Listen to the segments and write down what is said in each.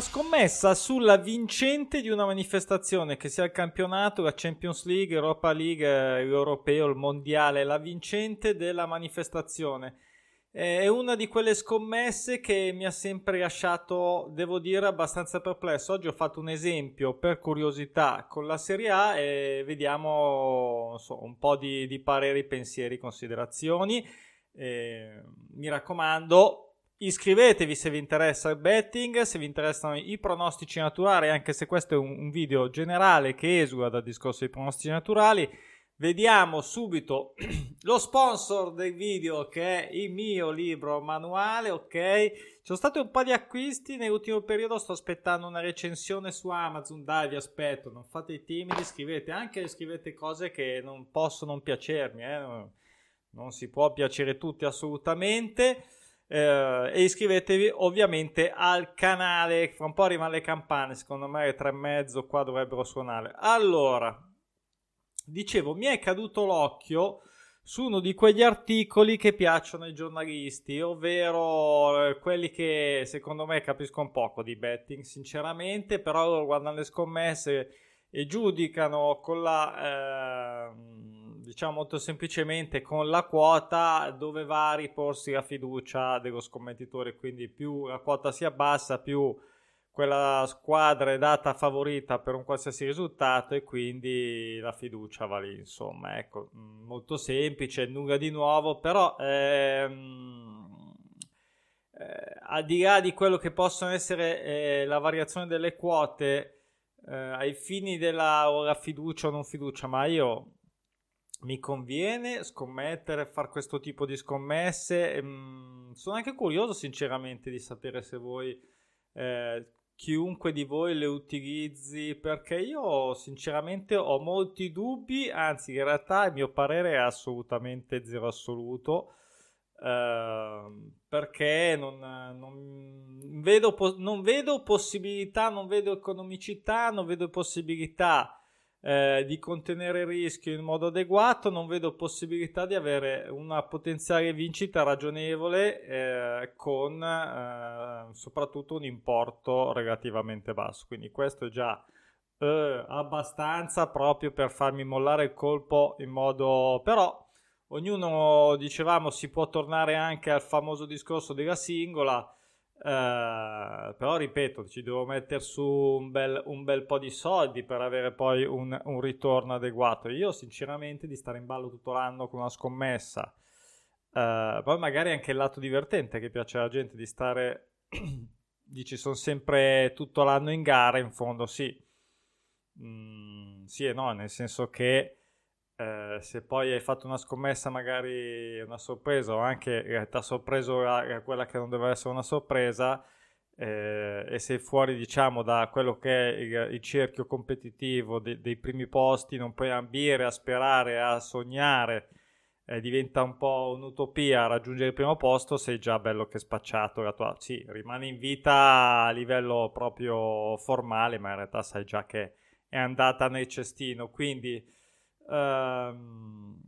La scommessa sulla vincente di una manifestazione, che sia il campionato, la Champions League, Europa League, eh, l'Europeo, il Mondiale, la vincente della manifestazione. È una di quelle scommesse che mi ha sempre lasciato, devo dire, abbastanza perplesso. Oggi ho fatto un esempio per curiosità con la Serie A e vediamo so, un po' di, di, pareri, pensieri, considerazioni. Eh, mi raccomando, iscrivetevi se vi interessa il betting, se vi interessano i pronostici naturali, anche se questo è un, video generale che esula dal discorso dei pronostici naturali Vediamo subito lo sponsor del video che è il mio libro manuale, ok? Ci sono stati un po' di acquisti nell'ultimo periodo, sto aspettando una recensione su Amazon, dai vi aspetto, non fate i timidi, scrivete anche scrivete cose che non possono non piacermi, eh? non si può piacere tutti assolutamente. Eh, e iscrivetevi ovviamente al canale, fra un po' arrivano le campane, secondo me le tre e mezzo qua dovrebbero suonare. Allora, dicevo, mi è caduto l'occhio su uno di quegli articoli che piacciono ai giornalisti, ovvero eh, quelli che secondo me capiscono poco di betting, sinceramente, però loro guardano le scommesse e giudicano con la, eh, diciamo molto semplicemente, con la quota dove va a riporsi la fiducia dello scommettitore, quindi più la quota si abbassa, più quella squadra è data favorita per un qualsiasi risultato e quindi la fiducia va lì, insomma, ecco, mm, molto semplice, nulla di nuovo, però ehm, eh, al di là di quello che possono essere eh, la variazione delle quote eh, ai fini della fiducia o non fiducia, ma io mi conviene scommettere, fare questo tipo di scommesse. Ehm, sono anche curioso, sinceramente, di sapere se voi eh, chiunque di voi le utilizzi perché io sinceramente ho molti dubbi, anzi in realtà il mio parere è assolutamente zero assoluto. Uh, perché non, non, vedo, non, vedo, possibilità, non vedo economicità, non vedo possibilità eh, di contenere il rischio in modo adeguato, non vedo possibilità di avere una potenziale vincita ragionevole eh, con eh, soprattutto un importo relativamente basso. Quindi questo è già eh, abbastanza proprio per farmi mollare il colpo in modo... però ognuno dicevamo si può tornare anche al famoso discorso della singola Uh, però ripeto, ci devo mettere su un bel, un bel, po' di soldi per avere poi un, un, ritorno adeguato. Io sinceramente di stare in ballo tutto l'anno con una scommessa, uh, poi magari anche il lato divertente che piace alla gente di stare, dici sono sempre tutto l'anno in gara, in fondo sì, mm, sì e no, nel senso che eh, se poi hai fatto una scommessa, magari una sorpresa, o anche ti ha sorpreso la, quella che non doveva essere una sorpresa, eh, e sei fuori, diciamo, da quello che è il, il cerchio competitivo de, dei primi posti, non puoi ambire a sperare, a sognare, eh, diventa un po' un'utopia raggiungere il primo posto, sei già bello che spacciato. La tua, sì, rimani in vita a livello proprio formale, ma in realtà sai già che è andata nel cestino, quindi Ehm,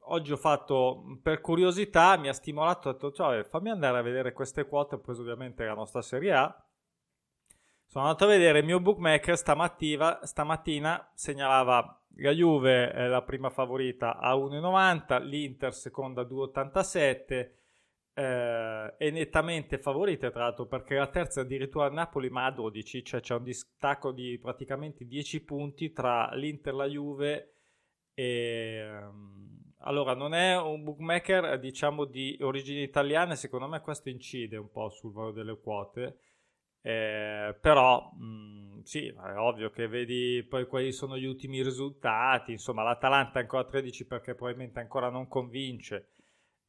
oggi ho fatto per curiosità, mi ha stimolato, ho detto cioè, fammi andare a vedere queste quote, preso ovviamente la nostra Serie A. Sono andato a vedere il mio bookmaker stamattina, stamattina segnalava la Juve è la prima favorita a 1,90, l'Inter seconda a 2,87 eh, è nettamente favorita tra l'altro perché la terza addirittura a Napoli ma a 12 cioè c'è un distacco di praticamente 10 punti tra l'Inter, la Juve e um, allora non è un bookmaker diciamo di origini italiane secondo me questo incide un po' sul valore delle quote eh, però mh, mm, sì è ovvio che vedi poi quali sono gli ultimi risultati insomma l'Atalanta è ancora 13 perché probabilmente ancora non convince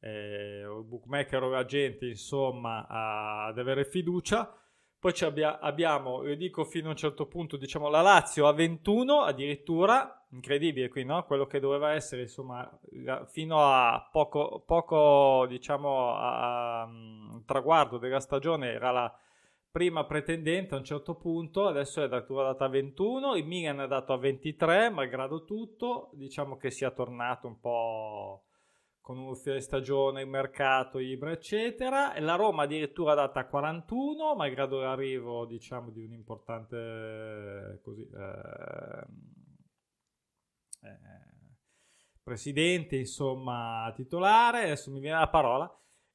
eh, bookmaker o l'agente insomma ad avere fiducia poi abbia, abbiamo, io dico fino a un certo punto, diciamo la Lazio a 21 addirittura, incredibile qui, no? Quello che doveva essere, insomma, fino a poco, poco diciamo, a, a, um, traguardo della stagione era la prima pretendente a un certo punto, adesso è data a 21, il Milan è dato a 23, malgrado tutto, diciamo che sia tornato un po' con un fuori stagione, il mercato, Ibra, eccetera. E la Roma addirittura data a 41, malgrado l'arrivo, diciamo, di un importante così, eh, eh, presidente, insomma, titolare. Adesso mi viene la parola.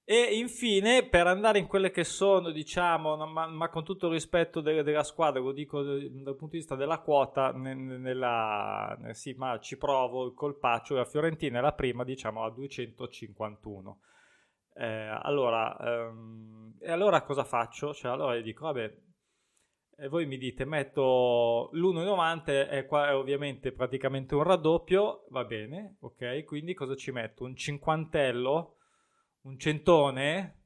E infine, per andare in quelle che sono, diciamo, ma, ma con tutto il rispetto de, della squadra, lo dico dal punto di vista della quota, ne, nella, ne, sì, ma ci provo il colpaccio, la Fiorentina è la prima, diciamo, a 251. Eh, allora, ehm, e allora cosa faccio? Cioè, allora dico, vabbè, e voi mi dite, metto l'1,90 è, qua, è ovviamente praticamente un raddoppio, va bene, ok? Quindi cosa ci metto? Un cinquantello un centone,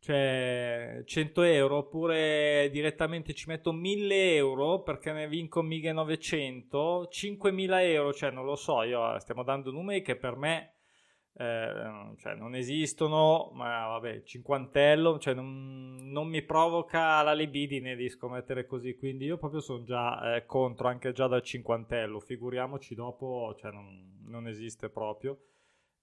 cioè 100 euro, oppure direttamente ci metto 1000 euro perché ne vinco 1900, 5000 euro, cioè non lo so, io eh, stiamo dando numeri che per me eh, cioè non esistono, ma vabbè, cinquantello, cioè non, non, mi provoca la libidine di scommettere così, quindi io proprio sono già eh, contro anche già dal cinquantello, figuriamoci dopo, cioè non, non esiste proprio.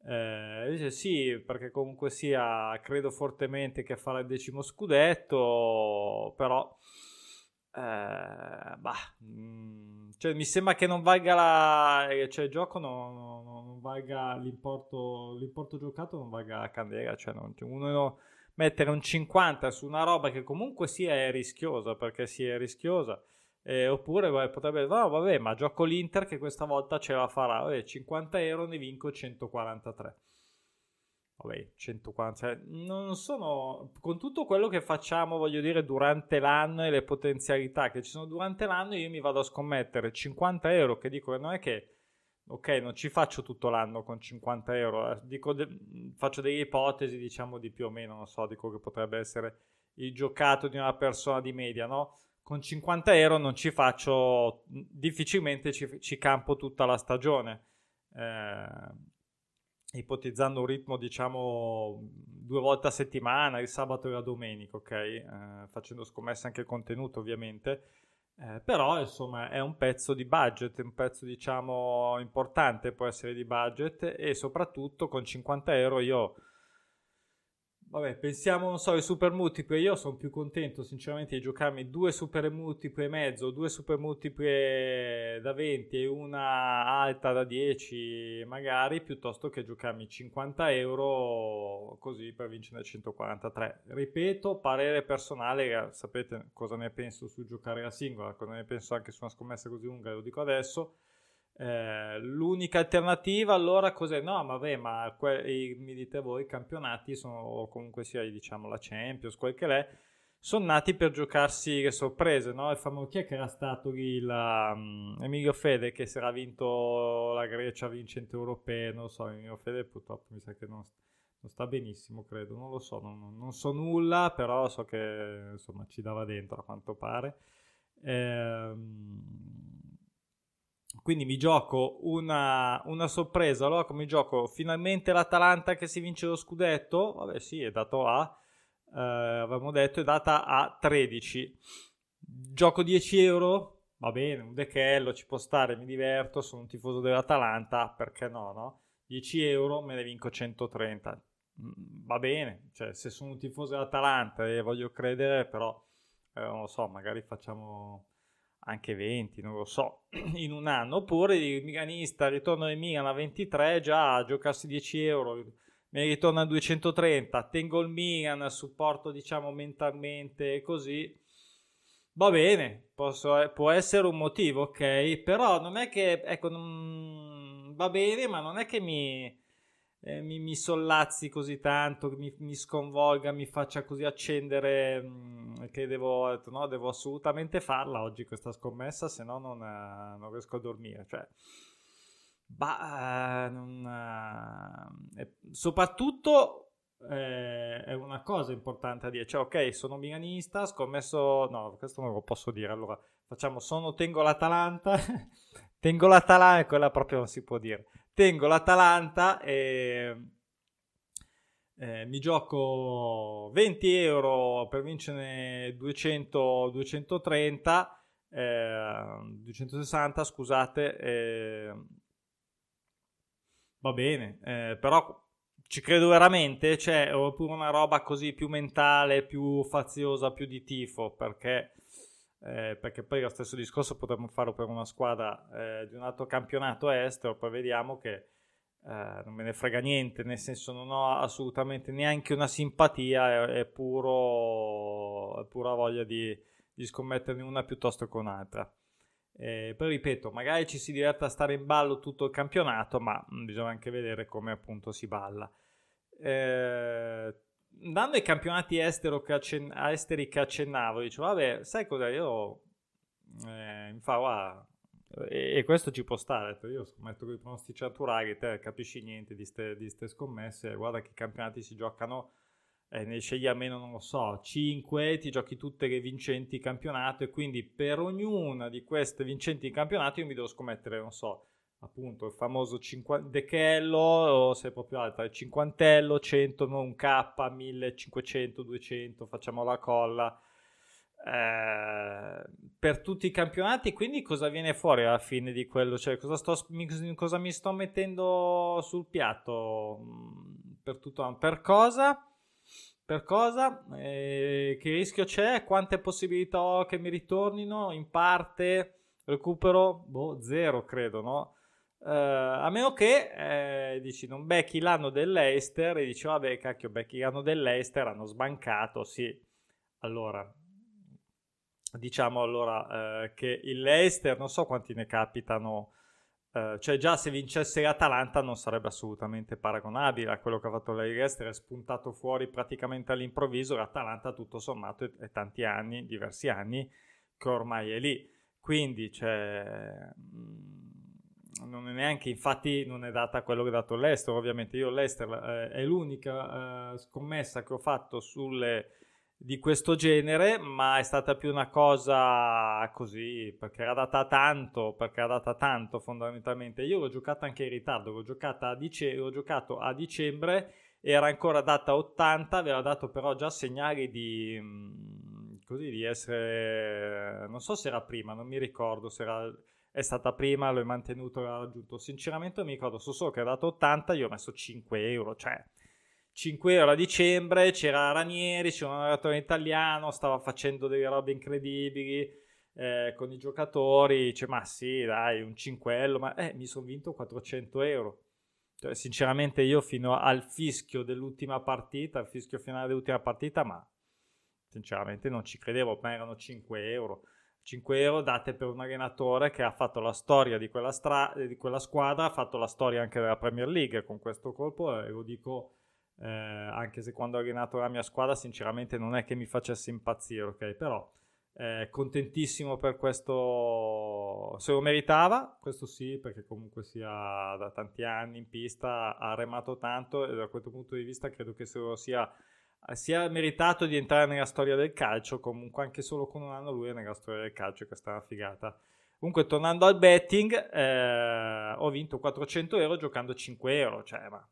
Eh, dice sì, perché comunque sia, credo fortemente che farà il decimo scudetto, però eh, bah, mh, mm, cioè, mi sembra che non valga la, eh, cioè il gioco non, non, non valga l'importo, l'importo giocato non valga la candela, cioè non, cioè uno mettere un 50 su una roba che comunque sia è rischiosa, perché sia è rischiosa eh, oppure vabbè, potrebbe no, vabbè, ma gioco l'Inter che questa volta ce la farà. Vabbè, 50 euro ne vinco 143. Vabbè, 140. Cioè, non sono. Con tutto quello che facciamo, voglio dire, durante l'anno e le potenzialità che ci sono durante l'anno, io mi vado a scommettere 50 euro. Che dico, non è che. Ok, non ci faccio tutto l'anno con 50 euro. Eh. Dico, faccio delle ipotesi, diciamo, di più o meno. Non so, dico che potrebbe essere il giocato di una persona di media, no? Con 50 euro non ci faccio, difficilmente ci, ci campo tutta la stagione. Eh, ipotizzando un ritmo, diciamo, due volte a settimana, il sabato e la domenica, ok? Eh, facendo scommesse anche contenuto, ovviamente. Eh, però, insomma, è un pezzo di budget, un pezzo, diciamo, importante può essere di budget e soprattutto con 50 euro io Vabbè, pensiamo, non so, ai super multipli. Io sono più contento, sinceramente, di giocarmi due super multipli e mezzo, due super multipli da 20 e una alta da 10, magari, piuttosto che giocarmi 50 euro così per vincere 143. Ripeto, parere personale, sapete cosa ne penso su giocare la singola, cosa ne penso anche su una scommessa così lunga, lo dico adesso. Eh, l'unica alternativa allora cos'è? No, vabbè, ma que- mi dite voi, i campionati sono o comunque sia diciamo la Champions, quel che è, sono nati per giocarsi le sorprese, no? Il famoso chi è che era stato il um, Emilio Fede che si era vinto la Grecia vincente europea, non so, Emilio Fede purtroppo mi sa che non, non sta benissimo, credo, non lo so, non, non, so nulla, però so che insomma ci dava dentro a quanto pare. Ehm quindi mi gioco una, una, sorpresa. Allora, come gioco finalmente l'Atalanta che si vince lo scudetto? Vabbè, sì, è dato a. Eh, avevamo detto, è data a 13. Gioco 10 euro? Va bene, un dechello ci può stare, mi diverto. Sono un tifoso dell'Atalanta, perché no, no? 10 euro me ne vinco 130. Mm, va bene, cioè, se sono un tifoso dell'Atalanta e voglio credere, però eh, non lo so, magari facciamo anche 20, non lo so, in un anno. Oppure il Milanista ritorno del Milan a 23, già a giocarsi 10 euro, mi ritorna a 230, tengo il Milan, supporto diciamo mentalmente così. Va bene, posso, può essere un motivo, ok? Però non è che, ecco, non, va bene, ma non è che mi eh, mi, mi, sollazzi così tanto, mi, mi, sconvolga, mi faccia così accendere mh, mm, che devo, no, devo assolutamente farla oggi questa scommessa, se no non, eh, non riesco a dormire. Cioè, bah, eh, non, eh, soprattutto eh, è una cosa importante a dire, cioè ok, sono milanista, scommesso, no, questo non lo posso dire, allora facciamo, sono, tengo l'Atalanta, tengo l'Atalanta, quella proprio non si può dire tengo l'Atalanta e eh, mi gioco 20 euro per vincere 200, 230, eh, 260 scusate, eh, va bene, eh, però ci credo veramente, cioè, oppure una roba così più mentale, più faziosa, più di tifo, perché, eh, perché poi lo stesso discorso potremmo farlo per una squadra eh, di un altro campionato estero, poi vediamo che eh, non me ne frega niente, nel senso non ho assolutamente neanche una simpatia, è, è, puro, è pura voglia di, di scommetterne una piuttosto che un'altra. Eh, poi ripeto, magari ci si diverte a stare in ballo tutto il campionato, ma mm, bisogna anche vedere come appunto si balla. Eh, dando ai campionati che accen- esteri che accennavo, dicevo, vabbè, sai cosa, io eh, mi fa, guarda, e, e, questo ci può stare, io scommetto con i pronostici naturali, te capisci niente di queste scommesse, guarda che campionati si giocano eh, ne scegli almeno, non lo so, 5, ti giochi tutte le vincenti campionato e quindi per ognuna di queste vincenti campionato io mi devo scommettere, non so, appunto il famoso cinqu- dechello o se proprio alta, il cinquantello, 100, un K, 1500, 200, facciamo la colla. Eh, per tutti i campionati, quindi cosa viene fuori alla fine di quello? Cioè, cosa, sto, cosa mi sto mettendo sul piatto? Mm, per tutto, per cosa? Per cosa? Eh, che rischio c'è? Quante possibilità ho che mi ritornino? In parte recupero? Boh, zero credo, no? Uh, a meno che eh, dici non becchi l'anno dell'Eister e dici vabbè cacchio becchi l'anno dell'Eister hanno sbancato sì. Allora diciamo allora eh, che il Leicester non so quanti ne capitano Uh, cioè già se vincesse l'Atalanta non sarebbe assolutamente paragonabile a quello che ha fatto l'Eister, è spuntato fuori praticamente all'improvviso, l'Atalanta tutto sommato è, è, tanti anni, diversi anni che ormai è lì, quindi cioè, mh, non è neanche, infatti non è data quello che ha dato l'Ester, ovviamente io l'Ester eh, è l'unica eh, scommessa che ho fatto sulle di questo genere, ma è stata più una cosa così, perché era data tanto, perché era data tanto fondamentalmente. Io l'ho giocata anche in ritardo, l'ho, giocata a dice- l'ho giocato a dicembre, era ancora data 80, aveva dato però già segnali di, mm, così, di essere, non so se era prima, non mi ricordo se era, è stata prima, l'ho mantenuto, l'ho raggiunto. Sinceramente mi ricordo, so solo che era dato 80, io ho messo 5 euro, cioè 5 euro a dicembre, c'era Ranieri, c'era un narratore italiano, stava facendo delle robe incredibili eh, con i giocatori, dice ma sì dai un cinquello, ma eh, mi sono vinto 400 euro. Cioè, sinceramente io fino al fischio dell'ultima partita, al fischio finale dell'ultima partita, ma sinceramente non ci credevo, ma erano 5 euro. 5 euro date per un allenatore che ha fatto la storia di quella, stra- di quella squadra, ha fatto la storia anche della Premier League con questo colpo e lo dico eh, anche se quando ho allenato la mia squadra sinceramente non è che mi facesse impazzire, ok? Però eh, contentissimo per questo, se lo meritava, questo sì, perché comunque sia da tanti anni in pista, ha remato tanto e da questo punto di vista credo che se lo sia sia meritato di entrare nella storia del calcio, comunque anche solo con un anno lui è nella storia del calcio, che sta una figata. Comunque tornando al betting, eh, ho vinto 400 euro giocando 5 euro, cioè ma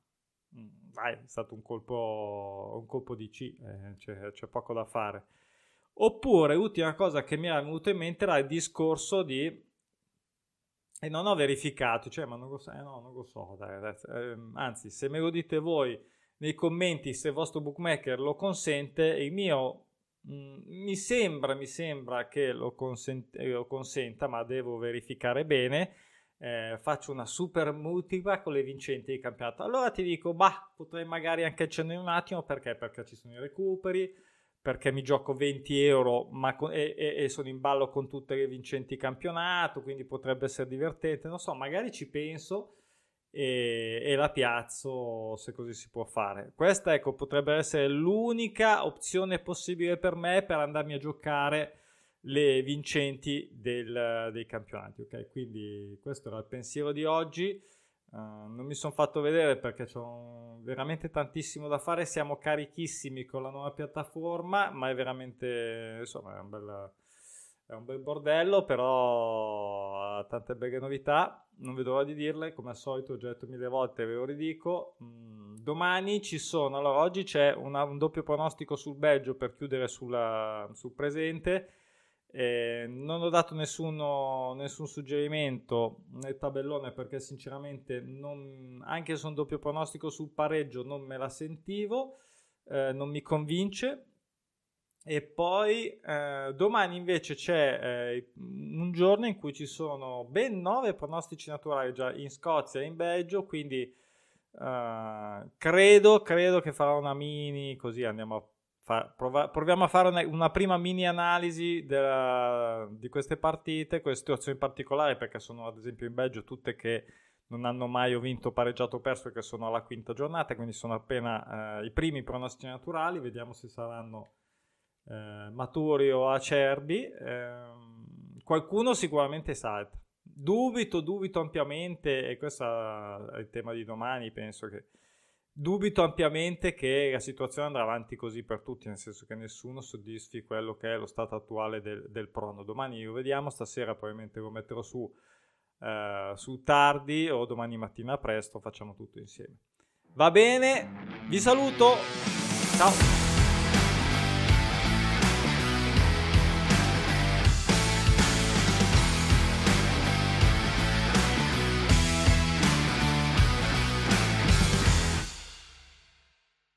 vai, è stato un colpo, un colpo di C, eh, c'è, c'è, poco da fare. Oppure l'ultima cosa che mi era venuto in mente era il discorso di... E non ho verificato, cioè, ma non lo so, eh, no, non lo so, dai, dai, eh, anzi, se me lo dite voi nei commenti se il vostro bookmaker lo consente, il mio mh, mm, mi sembra, mi sembra che lo, consent- lo consenta, ma devo verificare bene eh, faccio una super multipla con le vincenti di campionato. Allora ti dico, bah, potrei magari anche accendere un attimo perché? Perché ci sono i recuperi, perché mi gioco 20 euro ma con, e, e, e, sono in ballo con tutte le vincenti campionato, quindi potrebbe essere divertente. Non so, magari ci penso e, e la piazzo se così si può fare. Questa, ecco, potrebbe essere l'unica opzione possibile per me per andarmi a giocare le vincenti del, dei campionati. Ok, quindi questo era il pensiero di oggi. Uh, non mi sono fatto vedere perché c'ho veramente tantissimo da fare. Siamo carichissimi con la nuova piattaforma, ma è veramente insomma è un bel, è un bel bordello. Però ha tante belle novità. Non vedo l'ora di dirle. Come al solito, ho già detto mille volte, ve lo ridico. Mm, domani ci sono. Allora, oggi c'è una, un doppio pronostico sul Belgio per chiudere sulla, sul presente Eh, non ho dato nessuno, nessun suggerimento nel tabellone perché sinceramente non, anche se un doppio pronostico sul pareggio non me la sentivo, eh, non mi convince. E poi eh, domani invece c'è eh, un giorno in cui ci sono ben nove pronostici naturali già in Scozia e in Belgio, quindi uh, credo, credo che farò una mini, così andiamo a fa, prova, proviamo a fare una, una prima mini analisi della, di queste partite, queste situazioni particolari, perché sono ad esempio in Belgio tutte che non hanno mai vinto, pareggiato o perso perché sono alla quinta giornata, quindi sono appena eh, i primi pronostici naturali, vediamo se saranno eh, maturi o acerbi. Eh, qualcuno sicuramente salta. Dubito, dubito ampiamente, e questo è il tema di domani, penso che Dubito ampiamente che la situazione andrà avanti così per tutti, nel senso che nessuno soddisfi quello che è lo stato attuale del, del prono. Domani lo vediamo, stasera probabilmente lo metterò su, eh, su tardi o domani mattina presto, facciamo tutto insieme. Va bene, vi saluto, ciao!